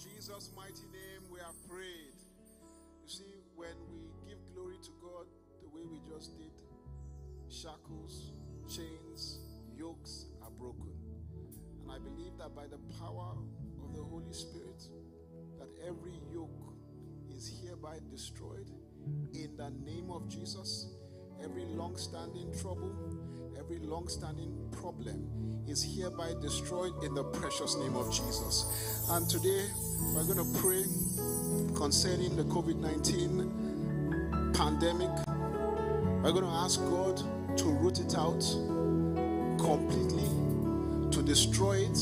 Jesus' mighty name we have prayed. You see, when we give glory to God the way we just did, shackles, chains, yokes are broken. And I believe that by the power of the Holy Spirit, that every yoke is hereby destroyed in the name of Jesus. Every long standing trouble, every long standing problem is hereby destroyed in the precious name of Jesus. And today we're going to pray concerning the COVID 19 pandemic. We're going to ask God to root it out completely, to destroy it,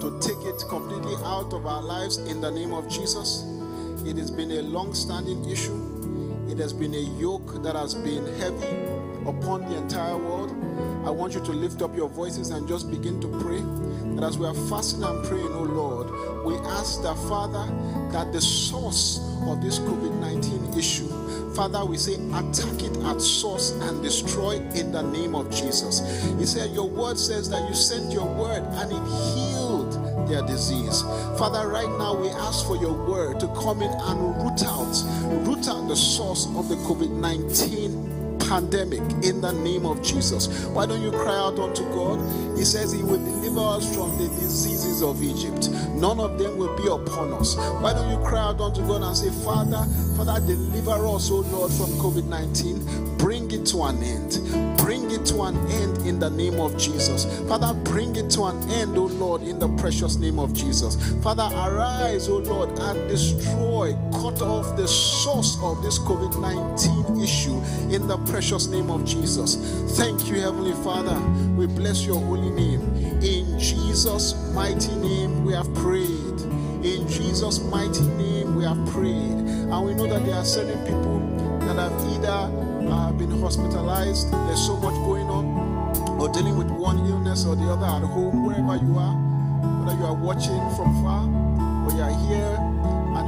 to take it completely out of our lives in the name of Jesus. It has been a long standing issue. It has been a yoke that has been heavy upon the entire world. I want you to lift up your voices and just begin to pray. That as we are fasting and praying, oh Lord, we ask that, Father, that the source of this COVID 19 issue, Father, we say attack it at source and destroy in the name of Jesus. He said, Your word says that you sent your word and it healed their disease. Father, right now we ask for your word to come in and root out, root out the source of the COVID 19 pandemic in the name of Jesus. Why don't you cry out unto God? He says He will deliver us from the diseases of Egypt. None of them will be upon us. Why don't you cry out unto God and say, Father, Father, deliver us, O Lord, from COVID 19. Bring it to an end. Bring it to an end in the name of Jesus. Father, bring it to an end, O Lord, in the precious name of Jesus. Father, arise, O Lord, and destroy, cut off the source of this COVID 19 issue in the precious name of Jesus. Thank you, Heavenly Father. We bless your holy name. In Jesus' mighty name, we have prayed. In Jesus' mighty name, we have prayed. And we know that there are certain people that have either uh, been hospitalized, there's so much going on, or dealing with one illness or the other at home, wherever you are, whether you are watching from far or you are here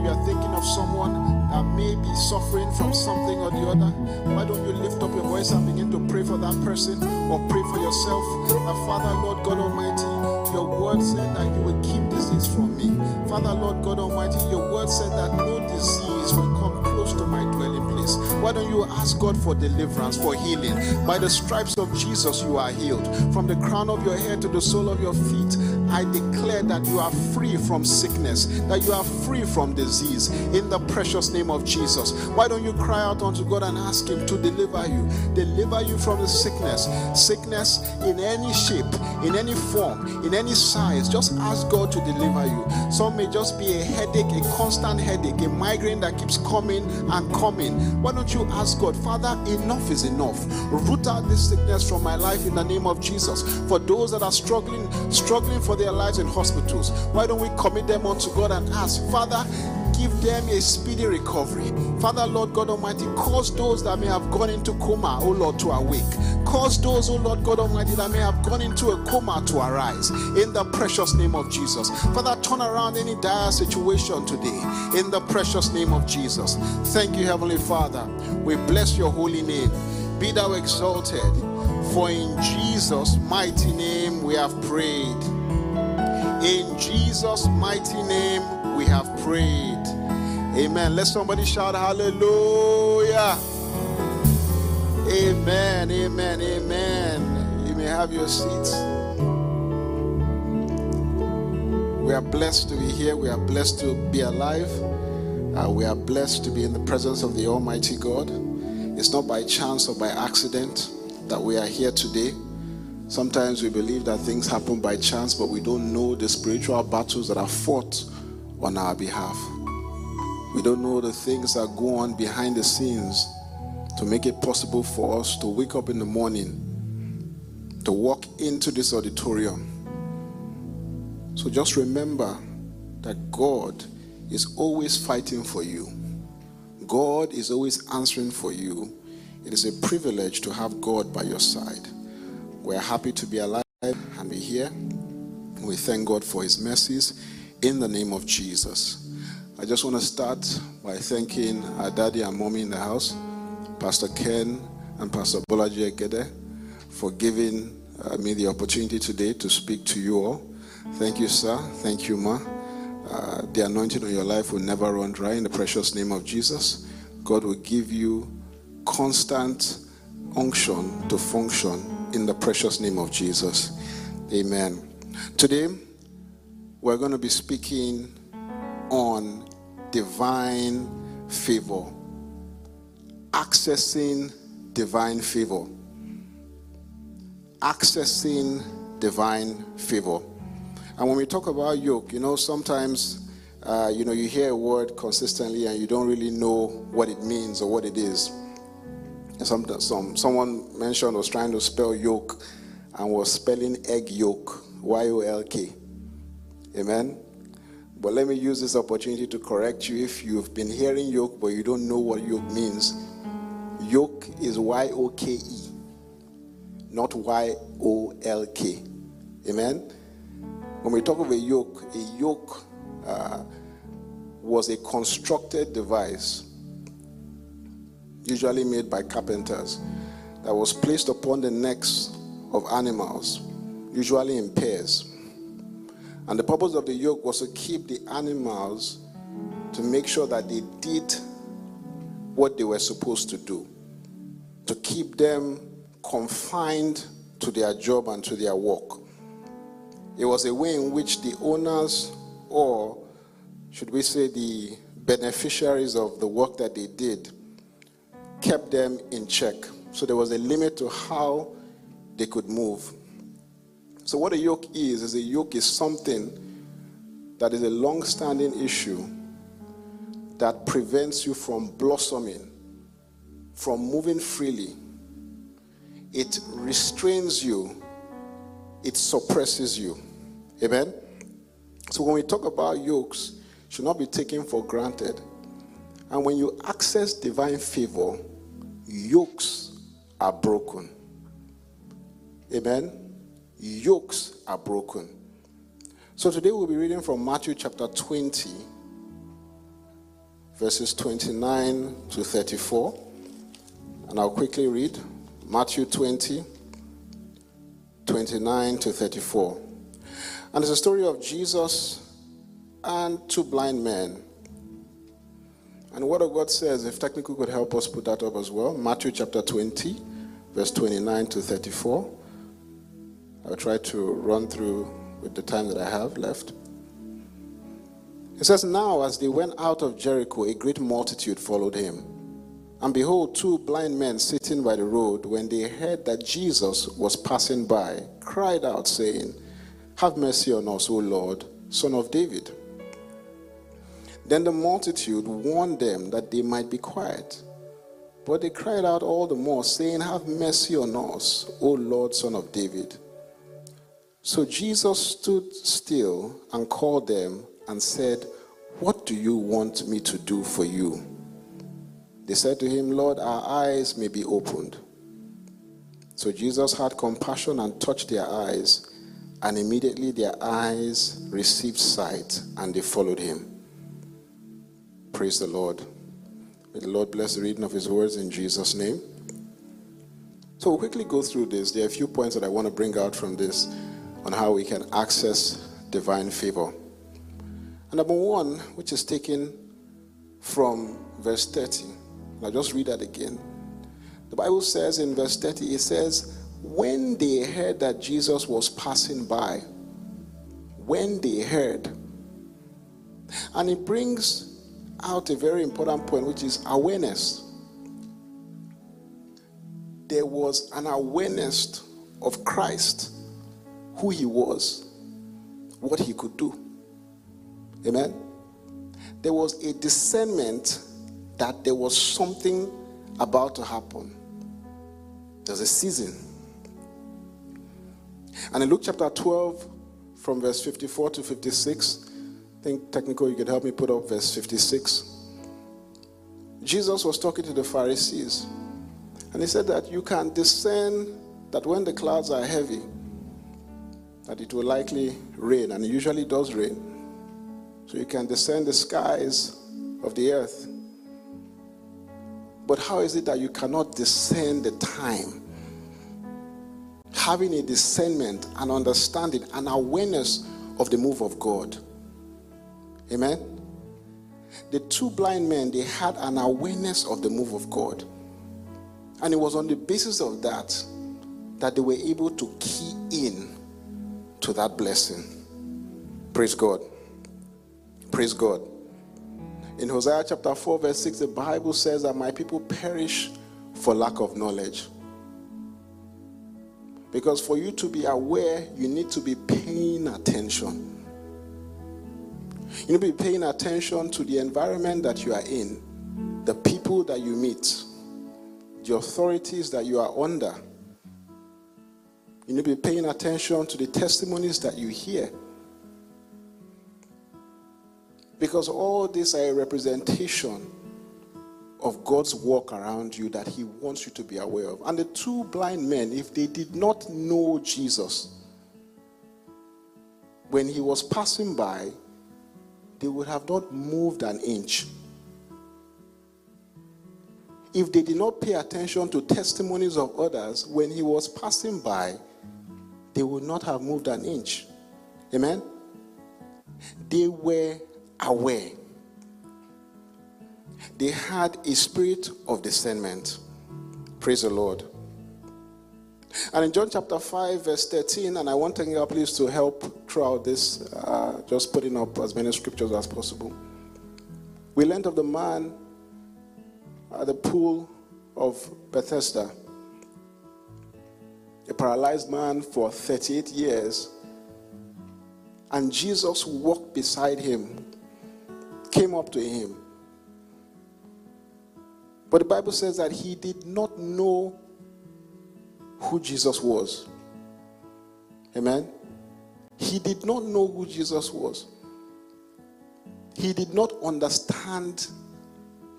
you are thinking of someone that may be suffering from something or the other, why don't you lift up your voice and begin to pray for that person or pray for yourself? That Father, Lord God Almighty, your word said that you will keep disease from me. Father, Lord God Almighty, your word said that no disease will come close to my dwelling place. Why don't you ask God for deliverance, for healing? By the stripes of Jesus, you are healed. From the crown of your head to the sole of your feet, I declare that you are free from sickness, that you are free from disease in the precious name of Jesus. Why don't you cry out unto God and ask Him to deliver you? Deliver you from the sickness. Sickness in any shape, in any form, in any size. Just ask God to deliver you. Some may just be a headache, a constant headache, a migraine that keeps coming and coming. Why don't you ask God, Father, enough is enough. Root out this sickness from my life in the name of Jesus. For those that are struggling, struggling for their lives in hospitals, why don't we commit them unto God and ask, Father, give them a speedy recovery. Father, Lord God Almighty, cause those that may have gone into coma, oh Lord, to awake. Cause those, oh Lord God Almighty, that may have gone into a coma to arise in the precious name of Jesus. Father, turn around any dire situation today in the precious name of Jesus. Thank you, Heavenly Father. We bless your holy name. Be thou exalted. For in Jesus' mighty name we have prayed. In Jesus' mighty name we have prayed. Amen. Let somebody shout hallelujah. Amen. Amen. Amen. You may have your seats. We are blessed to be here. We are blessed to be alive. Uh, we are blessed to be in the presence of the Almighty God. It's not by chance or by accident that we are here today. Sometimes we believe that things happen by chance, but we don't know the spiritual battles that are fought on our behalf. We don't know the things that go on behind the scenes to make it possible for us to wake up in the morning, to walk into this auditorium. So just remember that God is always fighting for you. God is always answering for you. It is a privilege to have God by your side. We're happy to be alive and be here. We thank God for his mercies in the name of Jesus. I just want to start by thanking our daddy and mommy in the house, Pastor Ken and Pastor Bolaji Egede, for giving uh, me the opportunity today to speak to you all. Thank you, sir. Thank you, ma. uh, the anointing on your life will never run dry in the precious name of Jesus. God will give you constant unction to function in the precious name of Jesus. Amen. Today, we're going to be speaking on divine favor, accessing divine favor, accessing divine favor. And when we talk about yoke, you know, sometimes, uh, you know, you hear a word consistently and you don't really know what it means or what it is. Some, some, someone mentioned was trying to spell yoke and was spelling egg yolk, Y O L K. Amen. But let me use this opportunity to correct you if you've been hearing yoke but you don't know what yoke means. Yoke is Y O K E, not Y O L K. Amen. When we talk of a yoke, a yoke uh, was a constructed device usually made by carpenters, that was placed upon the necks of animals, usually in pairs. And the purpose of the yoke was to keep the animals to make sure that they did what they were supposed to do, to keep them confined to their job and to their work. It was a way in which the owners, or should we say the beneficiaries of the work that they did, kept them in check. So there was a limit to how they could move. So, what a yoke is, is a yoke is something that is a long standing issue that prevents you from blossoming, from moving freely. It restrains you, it suppresses you. Amen? So, when we talk about yokes, should not be taken for granted. And when you access divine favor, yokes are broken. Amen. Yokes are broken. So today we'll be reading from Matthew chapter 20, verses 29 to 34. And I'll quickly read Matthew 20, 29 to 34. And it's a story of Jesus and two blind men and what of God says, if technical could help us put that up as well, Matthew chapter 20, verse 29 to 34. I'll try to run through with the time that I have left. It says, Now as they went out of Jericho, a great multitude followed him. And behold, two blind men sitting by the road, when they heard that Jesus was passing by, cried out, saying, Have mercy on us, O Lord, son of David. Then the multitude warned them that they might be quiet. But they cried out all the more, saying, Have mercy on us, O Lord, Son of David. So Jesus stood still and called them and said, What do you want me to do for you? They said to him, Lord, our eyes may be opened. So Jesus had compassion and touched their eyes, and immediately their eyes received sight, and they followed him. Praise the Lord. May the Lord bless the reading of his words in Jesus' name. So we'll quickly go through this. There are a few points that I want to bring out from this on how we can access divine favor. And number one, which is taken from verse 30. I'll just read that again. The Bible says in verse 30, it says, When they heard that Jesus was passing by, when they heard, and it brings out a very important point, which is awareness. There was an awareness of Christ, who he was, what he could do. Amen. There was a discernment that there was something about to happen. There's a season. And in Luke chapter 12, from verse 54 to 56, I think technical, you could help me put up verse 56. Jesus was talking to the Pharisees, and he said that you can discern that when the clouds are heavy, that it will likely rain, and it usually does rain. So you can discern the skies of the earth. But how is it that you cannot discern the time? Having a discernment, an understanding, an awareness of the move of God. Amen. The two blind men, they had an awareness of the move of God. And it was on the basis of that that they were able to key in to that blessing. Praise God. Praise God. In Hosea chapter 4, verse 6, the Bible says that my people perish for lack of knowledge. Because for you to be aware, you need to be paying attention. You need to be paying attention to the environment that you are in, the people that you meet, the authorities that you are under. You need to be paying attention to the testimonies that you hear. Because all these are a representation of God's work around you that He wants you to be aware of. And the two blind men, if they did not know Jesus, when He was passing by, they would have not moved an inch. If they did not pay attention to testimonies of others when He was passing by, they would not have moved an inch. Amen? They were aware they had a spirit of discernment. Praise the Lord. And in John chapter 5, verse 13, and I want to you please to help throughout this, uh, just putting up as many scriptures as possible. We learned of the man at the pool of Bethesda, a paralyzed man for 38 years, and Jesus walked beside him, came up to him, but the Bible says that he did not know who Jesus was. Amen. He did not know who Jesus was. He did not understand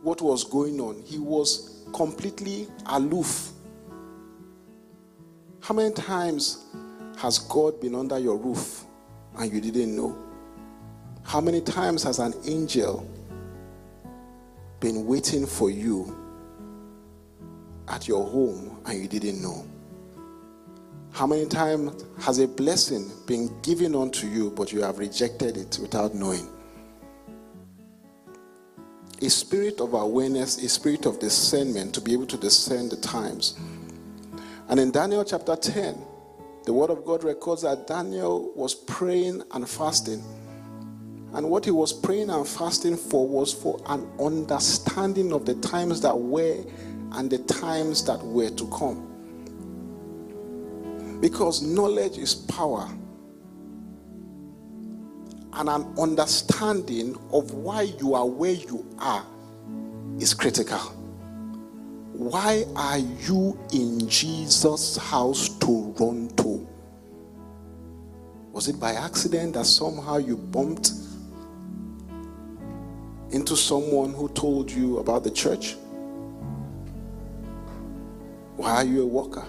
what was going on. He was completely aloof. How many times has God been under your roof and you didn't know? How many times has an angel been waiting for you at your home and you didn't know? How many times has a blessing been given unto you, but you have rejected it without knowing? A spirit of awareness, a spirit of discernment to be able to discern the times. And in Daniel chapter 10, the word of God records that Daniel was praying and fasting. And what he was praying and fasting for was for an understanding of the times that were and the times that were to come. Because knowledge is power. And an understanding of why you are where you are is critical. Why are you in Jesus House Toronto? Was it by accident that somehow you bumped into someone who told you about the church? Why are you a worker?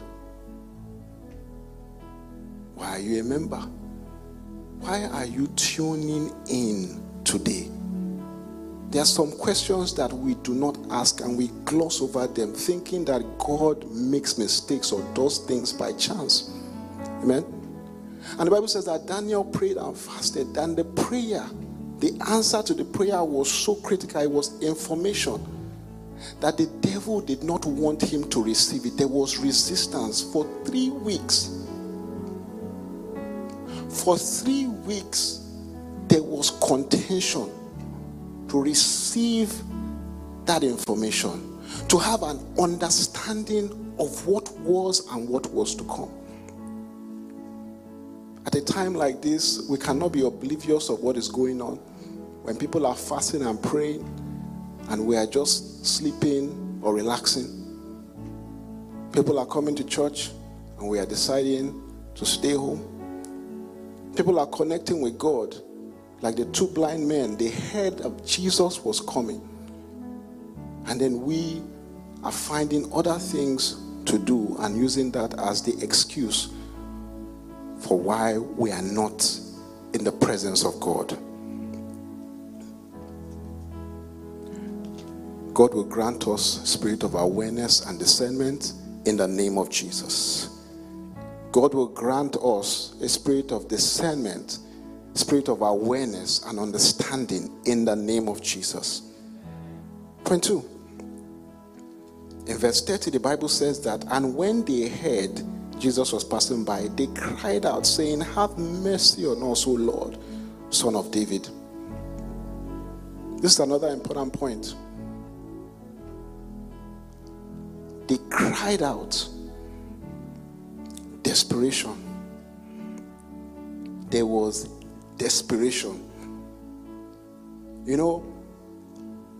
Why are you a member? Why are you tuning in today? There are some questions that we do not ask and we gloss over them, thinking that God makes mistakes or does things by chance. Amen. And the Bible says that Daniel prayed and fasted, and the prayer, the answer to the prayer was so critical, it was information that the devil did not want him to receive it. There was resistance for three weeks. For three weeks, there was contention to receive that information, to have an understanding of what was and what was to come. At a time like this, we cannot be oblivious of what is going on. When people are fasting and praying, and we are just sleeping or relaxing. People are coming to church and we are deciding to stay home. People are connecting with God like the two blind men. They heard of Jesus was coming. And then we are finding other things to do and using that as the excuse for why we are not in the presence of God. God will grant us spirit of awareness and discernment in the name of Jesus. God will grant us a spirit of discernment spirit of awareness and understanding in the name of Jesus. Point two. In verse 30, the Bible says that, and when they heard Jesus was passing by, they cried out, saying, Have mercy on us, O Lord, Son of David. This is another important point. They cried out desperation. There was desperation. You know,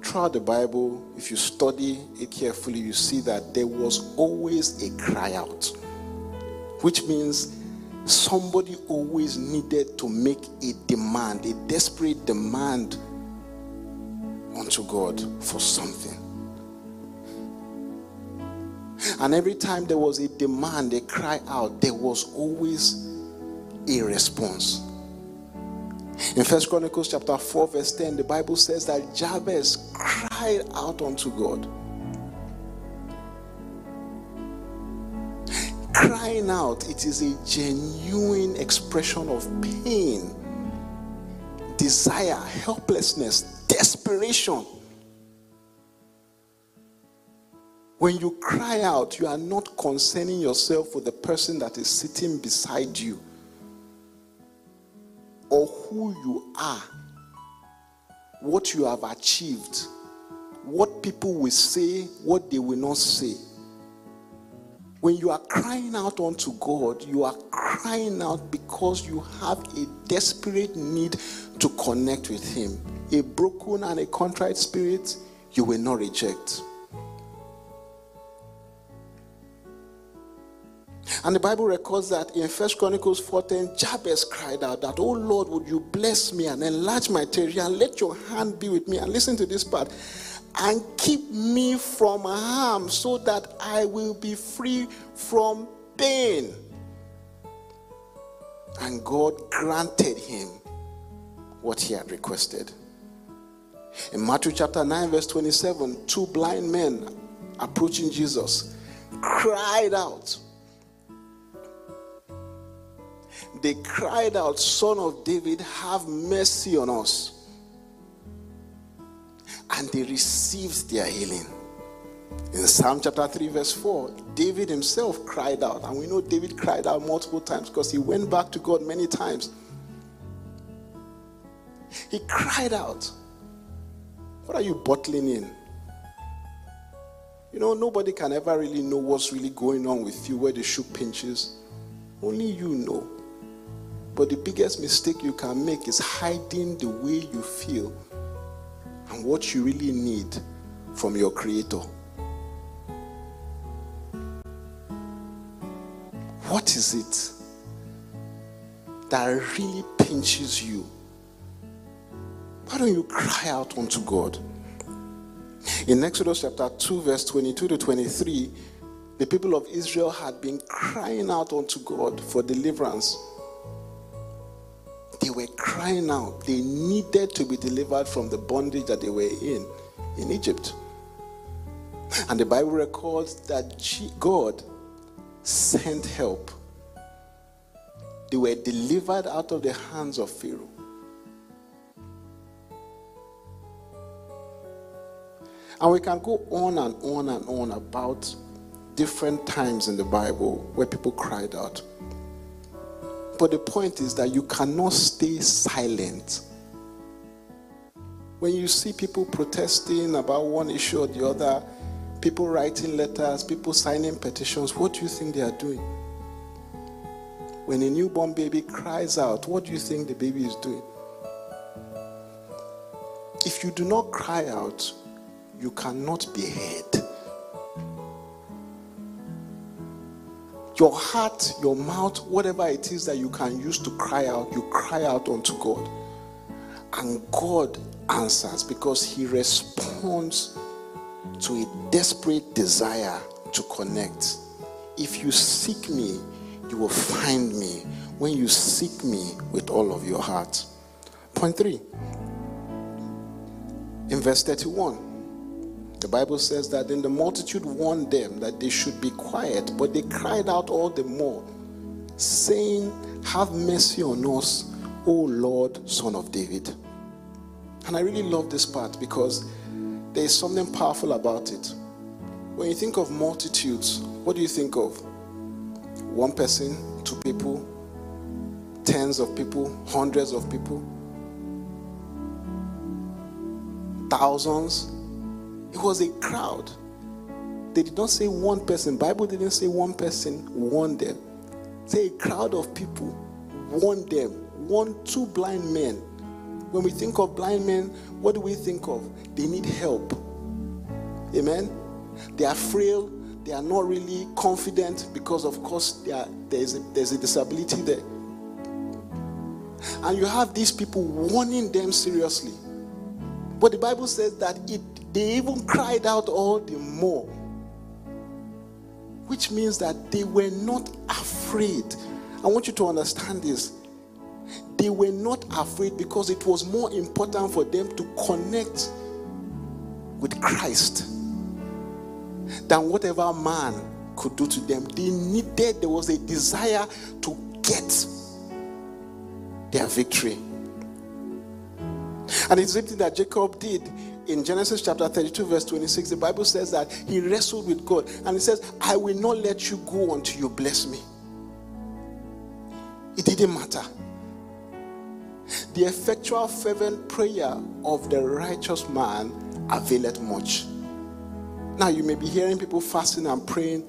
throughout the Bible, if you study it carefully, you see that there was always a cry out, which means somebody always needed to make a demand, a desperate demand unto God for something. And every time there was a demand, a cry out, there was always a response. In First Chronicles chapter 4, verse 10, the Bible says that Jabez cried out unto God. Crying out, it is a genuine expression of pain, desire, helplessness, desperation. When you cry out, you are not concerning yourself with the person that is sitting beside you or who you are, what you have achieved, what people will say, what they will not say. When you are crying out unto God, you are crying out because you have a desperate need to connect with Him. A broken and a contrite spirit, you will not reject. And the Bible records that in First Chronicles 14, Jabez cried out that, Oh Lord, would you bless me and enlarge my territory and let your hand be with me. And listen to this part. And keep me from harm so that I will be free from pain. And God granted him what he had requested. In Matthew chapter 9, verse 27, two blind men approaching Jesus cried out they cried out, Son of David, have mercy on us. And they received their healing. In Psalm chapter 3, verse 4, David himself cried out. And we know David cried out multiple times because he went back to God many times. He cried out. What are you bottling in? You know, nobody can ever really know what's really going on with you, where the shoe pinches. Only you know. But the biggest mistake you can make is hiding the way you feel and what you really need from your Creator. What is it that really pinches you? Why don't you cry out unto God? In Exodus chapter 2, verse 22 to 23, the people of Israel had been crying out unto God for deliverance they were crying out. They needed to be delivered from the bondage that they were in in Egypt. And the Bible records that God sent help. They were delivered out of the hands of Pharaoh. And we can go on and on and on about different times in the Bible where people cried out. But the point is that you cannot stay silent. When you see people protesting about one issue or the other, people writing letters, people signing petitions, what do you think they are doing? When a newborn baby cries out, what do you think the baby is doing? If you do not cry out, you cannot be heard. Your heart, your mouth, whatever it is that you can use to cry out, you cry out unto God. And God answers because He responds to a desperate desire to connect. If you seek me, you will find me when you seek me with all of your heart. Point three. In verse 31. The Bible says that then the multitude warned them that they should be quiet, but they cried out all the more, saying, Have mercy on us, O Lord, son of David. And I really love this part because there is something powerful about it. When you think of multitudes, what do you think of? One person, two people, tens of people, hundreds of people, thousands. It was a crowd. They did not say one person. Bible didn't say one person warned them. Say a crowd of people warned them. One, two blind men. When we think of blind men, what do we think of? They need help. Amen. They are frail. They are not really confident because, of course, are, there's, a, there's a disability there. And you have these people warning them seriously. But the Bible says that it, they even cried out all the more. Which means that they were not afraid. I want you to understand this. They were not afraid because it was more important for them to connect with Christ than whatever man could do to them. They needed, there was a desire to get their victory. And it's something that Jacob did in Genesis chapter 32, verse 26. The Bible says that he wrestled with God and he says, I will not let you go until you bless me. It didn't matter. The effectual, fervent prayer of the righteous man availeth much. Now, you may be hearing people fasting and praying,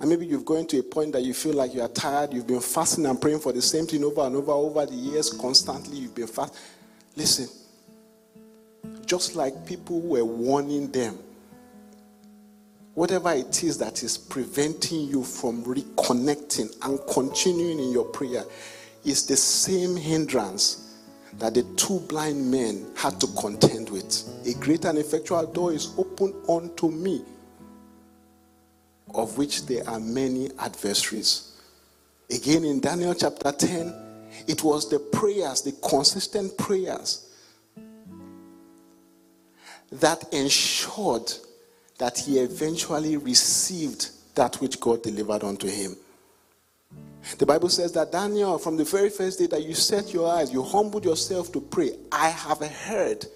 and maybe you've gone to a point that you feel like you are tired. You've been fasting and praying for the same thing over and over over the years, constantly. You've been fast. Listen, just like people were warning them, whatever it is that is preventing you from reconnecting and continuing in your prayer is the same hindrance that the two blind men had to contend with. A great and effectual door is open unto me, of which there are many adversaries. Again, in Daniel chapter 10, it was the prayers, the consistent prayers, that ensured that he eventually received that which God delivered unto him. The Bible says that Daniel, from the very first day that you set your eyes, you humbled yourself to pray, I have heard.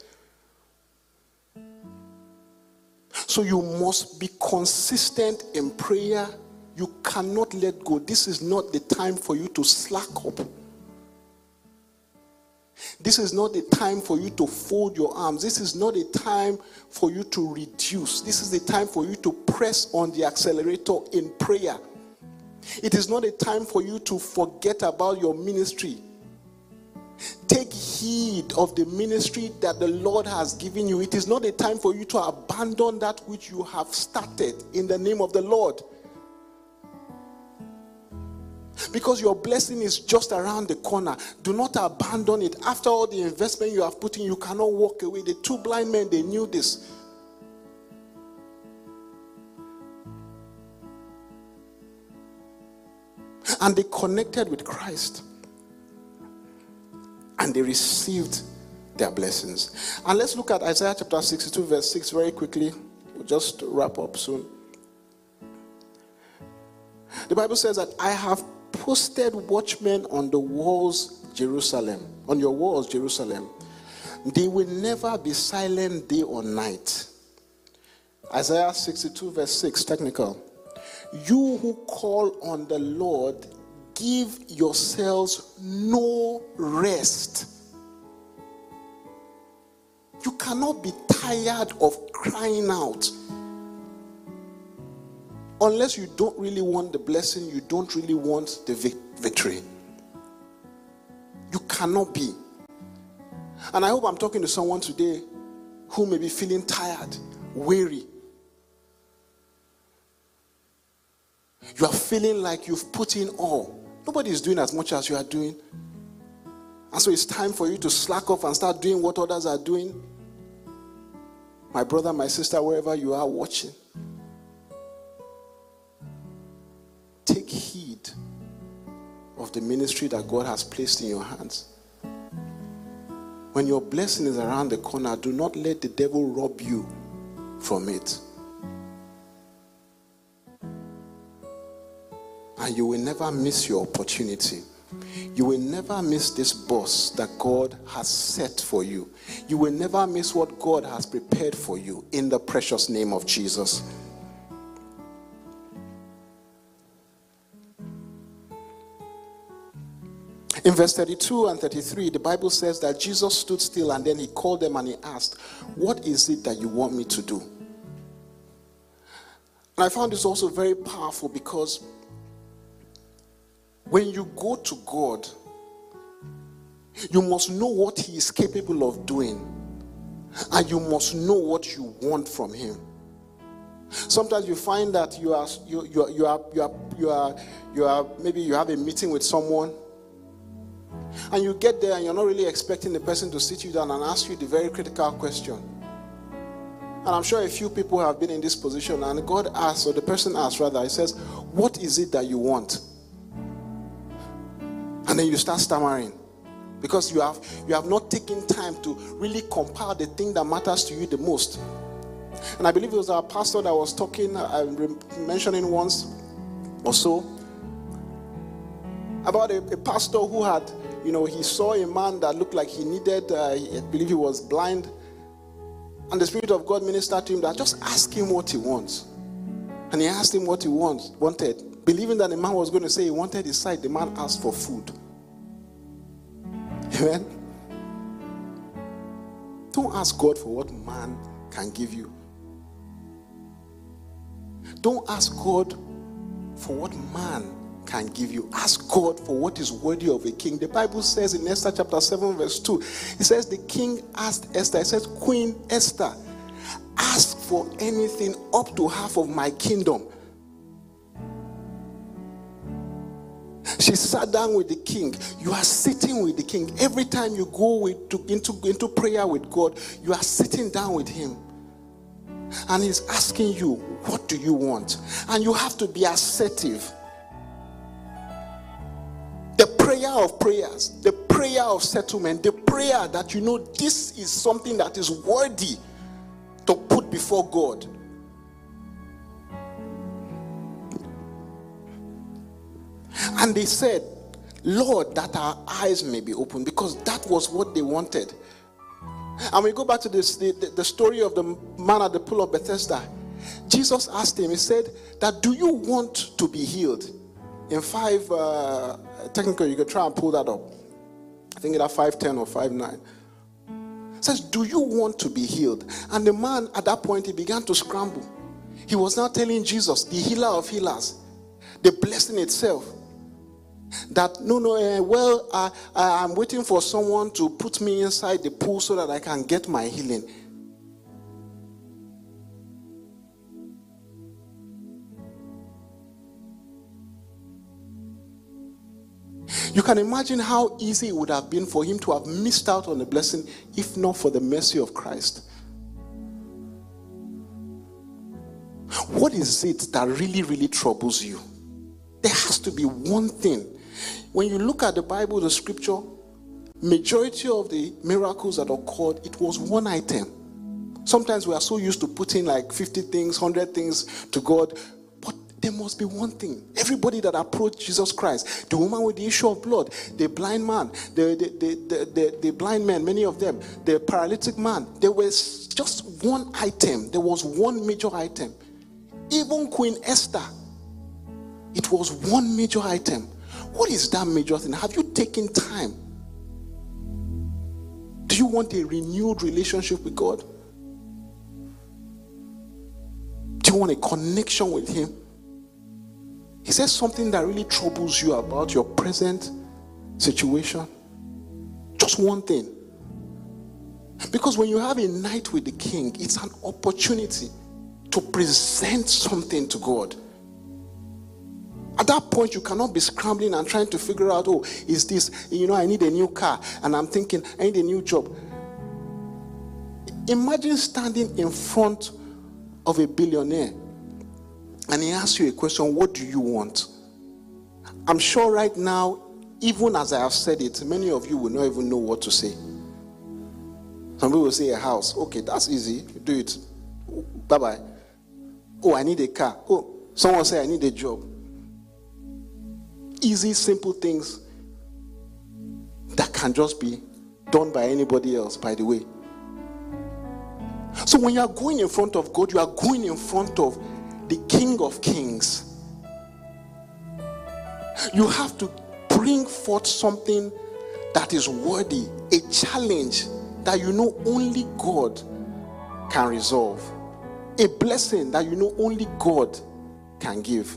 So you must be consistent in prayer. You cannot let go. This is not the time for you to slack up. This is not the time for you to fold your arms. This is not a time for you to reduce. This is the time for you to press on the accelerator in prayer. It is not a time for you to forget about your ministry. Take heed of the ministry that the Lord has given you. It is not a time for you to abandon that which you have started in the name of the Lord. Because your blessing is just around the corner. Do not abandon it. After all the investment you have put in, you cannot walk away. The two blind men, they knew this. And they connected with Christ. And they received their blessings. And let's look at Isaiah chapter 62, verse 6 very quickly. We'll just wrap up soon. The Bible says that I have posted watchmen on the walls, Jerusalem, on your walls, Jerusalem. They will never be silent day or night. Isaiah 62, verse 6, technical. You who call on the Lord, give yourselves no rest. You cannot be tired of crying out. Unless you don't really want the blessing, you don't really want the victory. You cannot be. And I hope I'm talking to someone today who may be feeling tired, weary, You are feeling like you've put in all. Nobody is doing as much as you are doing. And so it's time for you to slack off and start doing what others are doing. My brother, my sister, wherever you are watching, take heed of the ministry that God has placed in your hands. When your blessing is around the corner, do not let the devil rob you from it. and you will never miss your opportunity. you will never miss this boss that God has set for you. You will never miss what God has prepared for you in the precious name of Jesus. In verse 32 and 33, the Bible says that Jesus stood still and then he called them and he asked, What is it that you want me to do? And I found this also very powerful because when you go to God, you must know what He is capable of doing, and you must know what you want from Him. Sometimes you find that you are you, you, you are you are you are you are maybe you have a meeting with someone and you get there and you're not really expecting the person to sit you down and ask you the very critical question. And I'm sure a few people have been in this position, and God asks, or the person asks rather, He says, What is it that you want? And then you start stammering because you have you have not taken time to really compile the thing that matters to you the most. And I believe it was our pastor that was talking, uh, mentioning once or so about a, a pastor who had you know, he saw a man that looked like he needed, uh, I believe he was blind. And the Spirit of God ministered to him that just ask him what he wants. And he asked him what he wants, wanted. Believing that the man was going to say he wanted his sight, the man asked for food. Amen. Don't ask God for what man can give you. Don't ask God for what man can give you. Ask God for what is worthy of a king. The Bible says in Esther chapter 7, verse 2, it says, The king asked Esther, it says, Queen Esther, ask for anything up to half of my kingdom. She sat down with the king. You are sitting with the king. Every time you go with, to, into, into prayer with God, you are sitting down with him. And he's asking you, What do you want? And you have to be assertive of prayers, the prayer of settlement, the prayer that you know this is something that is worthy to put before God. And they said, Lord, that our eyes may be open, because that was what they wanted. And we go back to this, the, the, the story of the man at the pool of Bethesda. Jesus asked him, He said, that do you want to be healed? In 5, uh, technically, you could try and pull that up. I think it's 510 or 59. Says, Do you want to be healed? And the man at that point, he began to scramble. He was now telling Jesus, the healer of healers, the blessing itself, that no, no, uh, well, I, I'm waiting for someone to put me inside the pool so that I can get my healing. You can imagine how easy it would have been for him to have missed out on the blessing if not for the mercy of Christ. What is it that really, really troubles you? There has to be one thing. When you look at the Bible, the scripture, majority of the miracles that occurred, it was one item. Sometimes we are so used to putting like 50 things, 100 things to God there must be one thing. Everybody that approached Jesus Christ, the woman with the issue of blood, the blind man, the, the, the, the, the blind man, many of them, the paralytic man, there was just one item. There was one major item. Even Queen Esther, it was one major item. What is that major thing? Have you taken time? Do you want a renewed relationship with God? Do you want a connection with Him? He there something that really troubles you about your present situation. Just one thing. Because when you have a night with the king, it's an opportunity to present something to God. At that point, you cannot be scrambling and trying to figure out, oh, is this, you know, I need a new car, and I'm thinking, I need a new job. Imagine standing in front of a billionaire and he asks you a question What do you want? I'm sure right now, even as I have said it, many of you will not even know what to say. Some people say a house. Okay, that's easy. Do it. Bye bye. Oh, I need a car. Oh, someone say I need a job. Easy, simple things. that can just be done by anybody else, by the way. So when you are going in front of God, you are going in front of the King of Kings. You have to bring forth something that is worthy, a challenge that you know only God can resolve, a blessing that you know only God can give.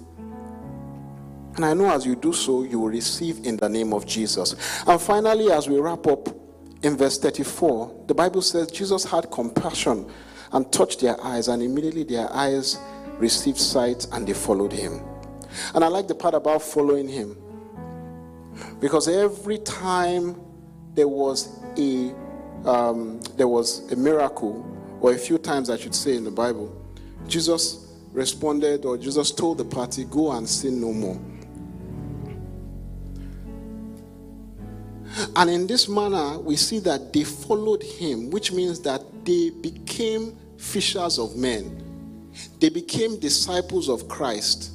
And I know as you do so, you will receive in the name of Jesus. And finally, as we wrap up in verse 34, the Bible says Jesus had compassion and touched their eyes, and immediately their eyes received sight and they followed him. And I like the part about following him because every time there was a um, there was a miracle, or a few times I should say in the Bible, Jesus responded or Jesus told the party, "Go and sin no more." And in this manner, we see that they followed him, which means that they became fishers of men. They became disciples of Christ.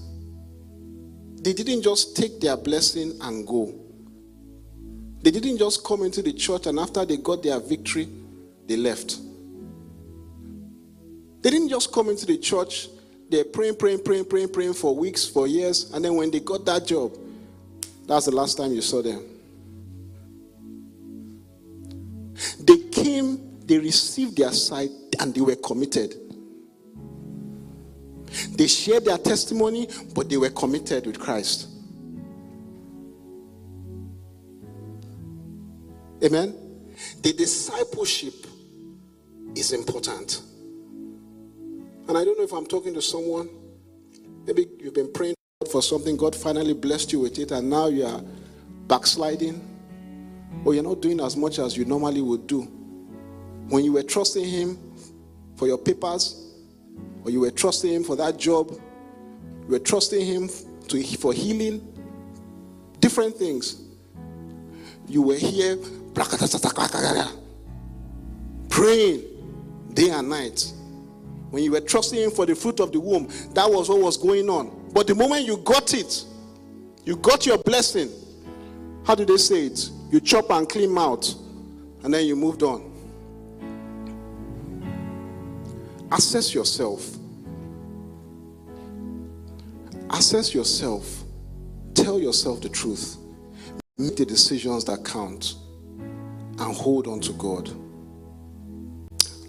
They didn't just take their blessing and go. They didn't just come into the church and after they got their victory, they left. They didn't just come into the church, they're praying, praying, praying, praying, praying for weeks, for years, and then when they got that job, that's the last time you saw them. They came, they received their sight, and they were committed. They shared their testimony, but they were committed with Christ. Amen. The discipleship is important. And I don't know if I'm talking to someone. Maybe you've been praying for something, God finally blessed you with it, and now you are backsliding or you're not doing as much as you normally would do. When you were trusting Him for your papers, or you were trusting Him for that job, you were trusting Him to, for healing, different things. You were here praying day and night. When you were trusting Him for the fruit of the womb, that was what was going on. But the moment you got it, you got your blessing. How do they say it? You chop and clean mouth, and then you moved on. Assess yourself. Assess yourself. Tell yourself the truth. Make the decisions that count and hold on to God.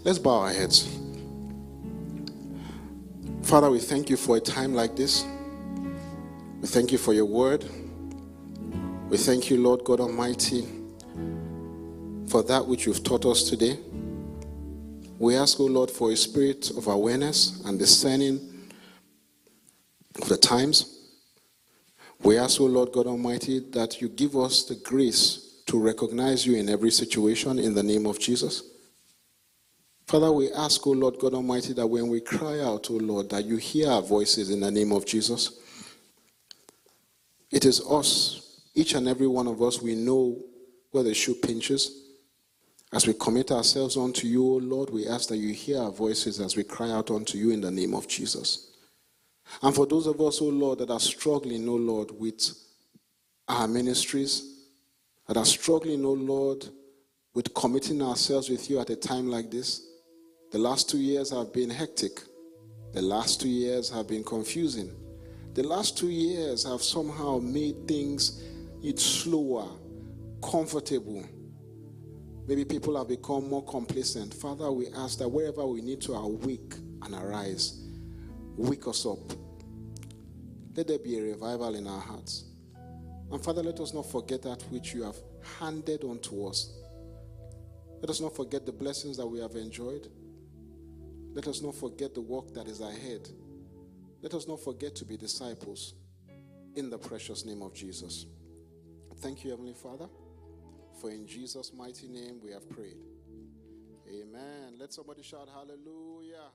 Let's bow our heads. Father, we thank you for a time like this. We thank you for your word. We thank you, Lord God Almighty, for that which you've taught us today. We ask, O oh Lord, for a spirit of awareness and discerning of the times. We ask, O oh Lord God Almighty, that you give us the grace to recognize you in every situation in the name of Jesus. Father, we ask, O oh Lord God Almighty, that when we cry out, O Lord, that you hear our voices in the name of Jesus. It is us each and every one of us, we know where the shoe pinches. As we commit ourselves unto you, O Lord, we ask that you hear our voices as we cry out unto you in the name of Jesus. And for those of us, O Lord, that are struggling, O Lord, with our ministries, that are struggling, O Lord, with committing ourselves with you at a time like this, the last two years have been hectic. The last two years have been confusing. The last two years have somehow made things it's slower, comfortable. Maybe people have become more complacent. Father, we ask that wherever we need to awake and arise, wake us up. Let there be a revival in our hearts. And Father, let us not forget that which you have handed unto us. Let us not forget the blessings that we have enjoyed. Let us not forget the work that is ahead. Let us not forget to be disciples in the precious name of Jesus. Thank you, Heavenly Father, for in Jesus' mighty name we have prayed. Amen. Let somebody shout hallelujah.